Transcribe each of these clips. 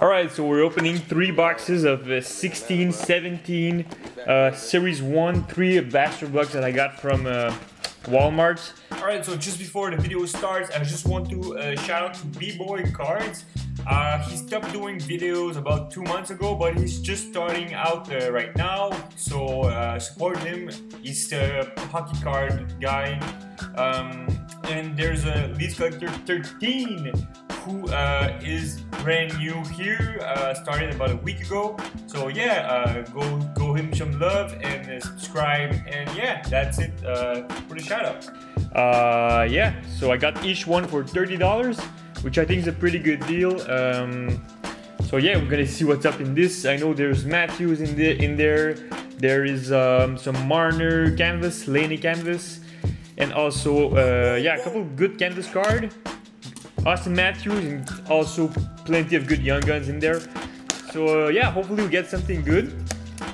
All right, so we're opening three boxes of uh, 16, 17, uh, Series 1, three Blaster Bucks that I got from uh, Walmart. All right, so just before the video starts, I just want to uh, shout out to B-Boy Cards. Uh, he stopped doing videos about two months ago, but he's just starting out uh, right now. So uh, support him. He's a hockey card guy. Um, and there's a Leafs Collector 13 who uh, is brand new here, uh, started about a week ago. So yeah, uh, go go him some love and uh, subscribe. And yeah, that's it uh, for the shout out. Uh, yeah, so I got each one for thirty dollars, which I think is a pretty good deal. Um, so yeah, we're gonna see what's up in this. I know there's Matthews in the in there. There is um, some Marner canvas, Laine canvas, and also yeah, a couple good canvas card. Auston Matthews and also plenty of good young guns in there. So uh, yeah, hopefully we get something good.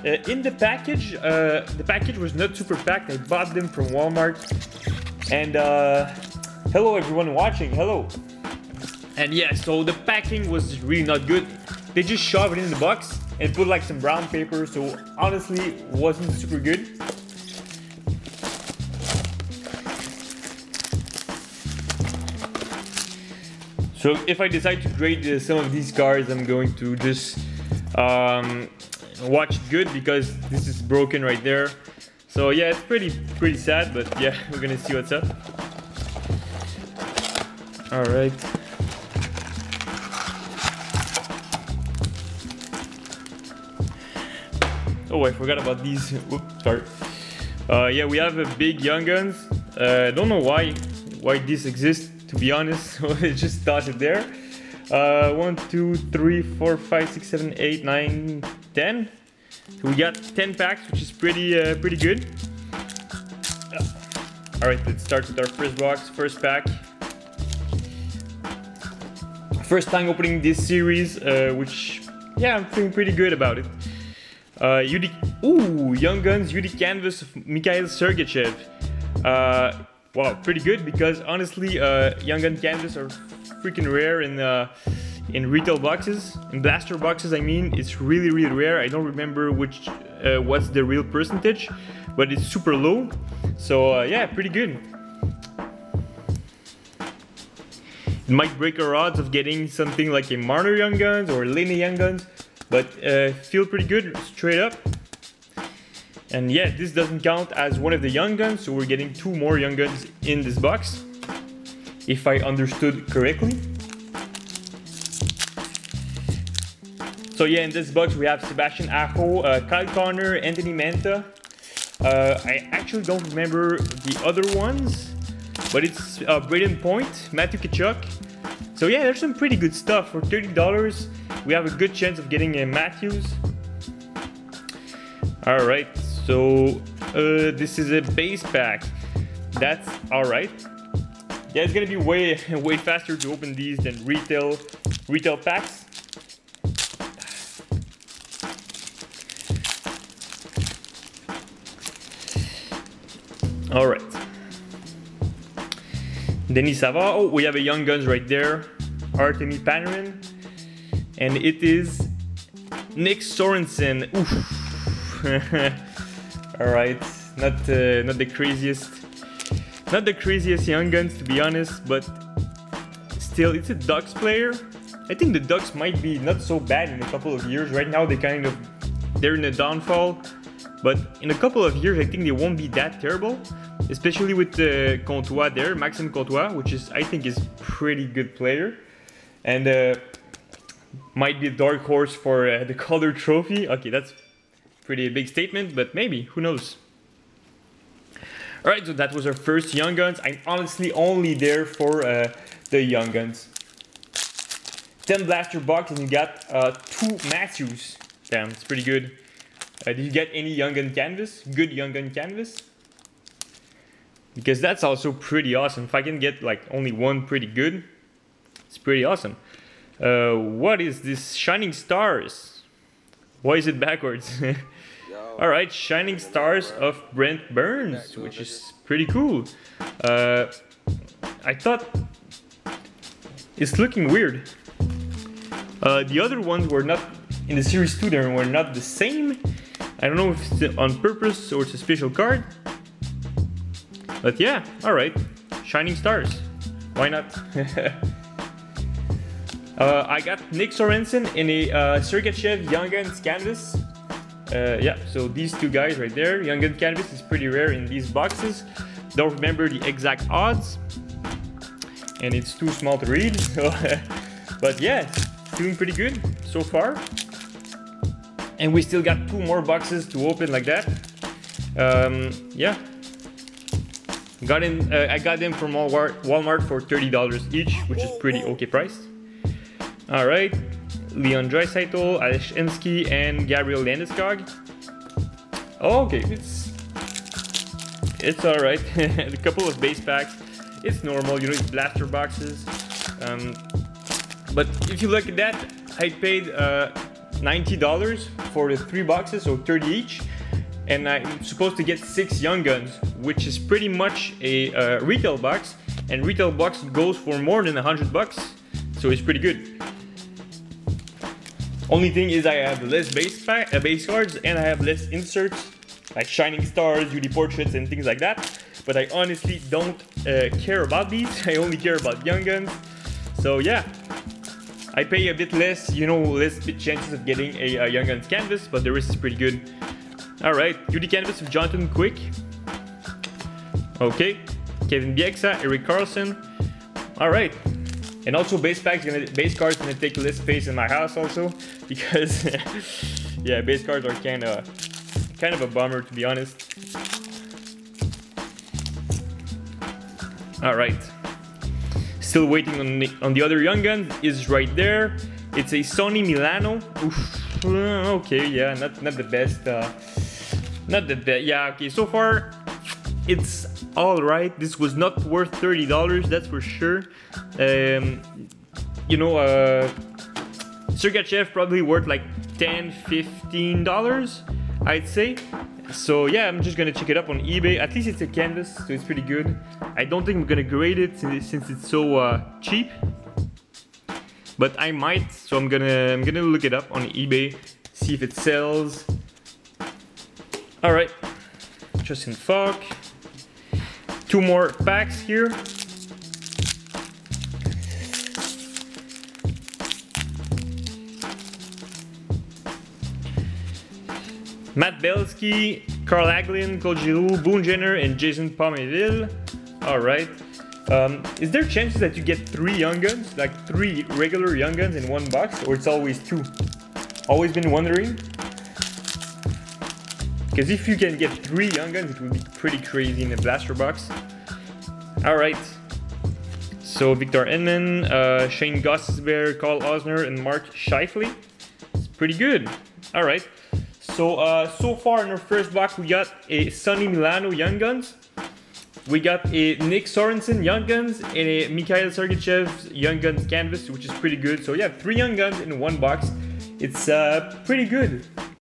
Uh, in the package, uh, the package was not super packed. I bought them from Walmart. And uh, hello everyone watching, hello. And yeah, so the packing was really not good. They just shoved it in the box and put like some brown paper, so honestly wasn't super good. So if I decide to grade uh, some of these cards, I'm going to just um, watch good because this is broken right there. So yeah, it's pretty pretty sad, but yeah, we're gonna see what's up. All right. Oh, I forgot about these. Oops, sorry. Uh, yeah, we have a big Young Guns. Uh, don't know why why this exists to be honest. It just started there. Uh, one, two, three, four, five, six, seven, eight, nine, ten. So we got 10 packs, which is pretty uh, pretty good. Uh, all right, let's start with our first box, first pack. First time opening this series, uh, which yeah, I'm feeling pretty good about it. Uh, UD, ooh, Young Guns UD Canvas of Mikhail Sergachev. Uh, wow, pretty good because honestly, uh, Young Gun Canvas are freaking rare in uh, in retail boxes, in blaster boxes. I mean, it's really really rare. I don't remember which uh, what's the real percentage, but it's super low. So uh, yeah, pretty good. It might break our odds of getting something like a Marner Young Guns or Laine Young Guns, but uh, feel pretty good straight up. And yeah, this doesn't count as one of the young guns, so we're getting two more young guns in this box, if I understood correctly. So yeah, in this box we have Sebastian Aho, uh, Kyle Connor, Anthony Mantha. Uh, I actually don't remember the other ones, but it's uh, Brayden Point, Matthew Tkachuk. So yeah, there's some pretty good stuff. For $30, we have a good chance of getting a Matthews. Alright, so uh, this is a base pack. That's all right. Yeah, it's gonna be way way faster to open these than retail retail packs. All right. Denis Savard. Oh, we have a Young Guns right there. Artemi Panarin. And it is Nick Sorensen. Oof. All right, not uh, not the craziest, not the craziest young guns to be honest, but still, it's a Ducks player. I think the Ducks might be not so bad in a couple of years. Right now, they kind of they're in a downfall, but in a couple of years, I think they won't be that terrible. Especially with uh, Comtois there, Maxime Comtois, which is I think is pretty good player, and uh, might be a dark horse for uh, the Calder Trophy. Okay, that's pretty big statement, but maybe, who knows. Alright, so that was our first Young Guns. I'm honestly only there for uh, the Young Guns. 10 blaster box and you got uh, two Matthews. Damn, it's pretty good. Uh, did you get any Young Gun canvas? Good Young Gun canvas? Because that's also pretty awesome. If I can get like only one pretty good, it's pretty awesome. Uh, what is this? Shining Stars. Why is it backwards? All right, Shining Stars of Brent Burns, which is pretty cool. Uh, I thought it's looking weird. Uh, the other ones were not in the series 2, they were not the same. I don't know if it's on purpose or it's a special card. But yeah, alright. Shining Stars. Why not? uh, I got Nick Sorensen in a uh, Sergachev Young Guns canvas. Uh, yeah, so these two guys right there. Young Gun canvas is pretty rare in these boxes. Don't remember the exact odds. And it's too small to read. So but yeah, doing pretty good so far. And we still got two more boxes to open like that. Um, yeah. Got in, uh, I got them from Walmart, Walmart for $30 each, which is pretty okay price. All right, Leon Draisaitl, Ales Hemsky, and Gabriel Landeskog. Okay, it's it's all right. a couple of base packs. It's normal, you know, it's blaster boxes. Um, but if you look at that, I paid uh, $90 for the three boxes, so 30 each. And I'm supposed to get six Young Guns, which is pretty much a uh, retail box. And retail box goes for more than 100 bucks, so it's pretty good. Only thing is I have less base, uh, base cards and I have less inserts, like Shining Stars, UD Portraits and things like that. But I honestly don't uh, care about these, I only care about Young Guns. So yeah, I pay a bit less, you know, less chances of getting a, a Young Guns canvas, but the risk is pretty good. Alright, UD canvas of Jonathan Quick. Okay, Kevin Bieksa, Erik Karlsson. Alright, and also base packs gonna base cards gonna take less space in my house also because yeah, base cards are kind of kind of a bummer to be honest. All right. Still waiting on the, on the other young gun is right there. It's a Sonny Milano. Oof. Okay, yeah, not not the best. Uh, not the best. Yeah, okay. So far, it's all right. This was not worth thirty dollars. That's for sure. Um, you know, uh, Sergachev probably worth like 10 15 dollars I'd say so yeah I'm just gonna check it up on eBay at least it's a canvas so it's pretty good I don't think I'm gonna grade it since it's so uh, cheap but I might so I'm gonna I'm gonna look it up on eBay see if it sells all right Justin Faulk two more packs here Matt Beleskey, Carl Hagelin, Claude Giroux, Boone Jenner, and Jason Pominville. All right. Um, is there chances that you get three young guns, like three regular young guns in one box, or it's always two? Always been wondering. Because if you can get three young guns, it would be pretty crazy in a blaster box. All right. So Victor Hedman, uh, Shane Gostisbehere, Karl Alzner, and Mark Scheifele. It's pretty good. All right. So, uh, so far in our first box, we got a Sonny Milano Young Guns. We got a Nick Sorensen Young Guns and a Mikhail Sergachev Young Guns canvas, which is pretty good. So yeah, three Young Guns in one box. It's uh, pretty good.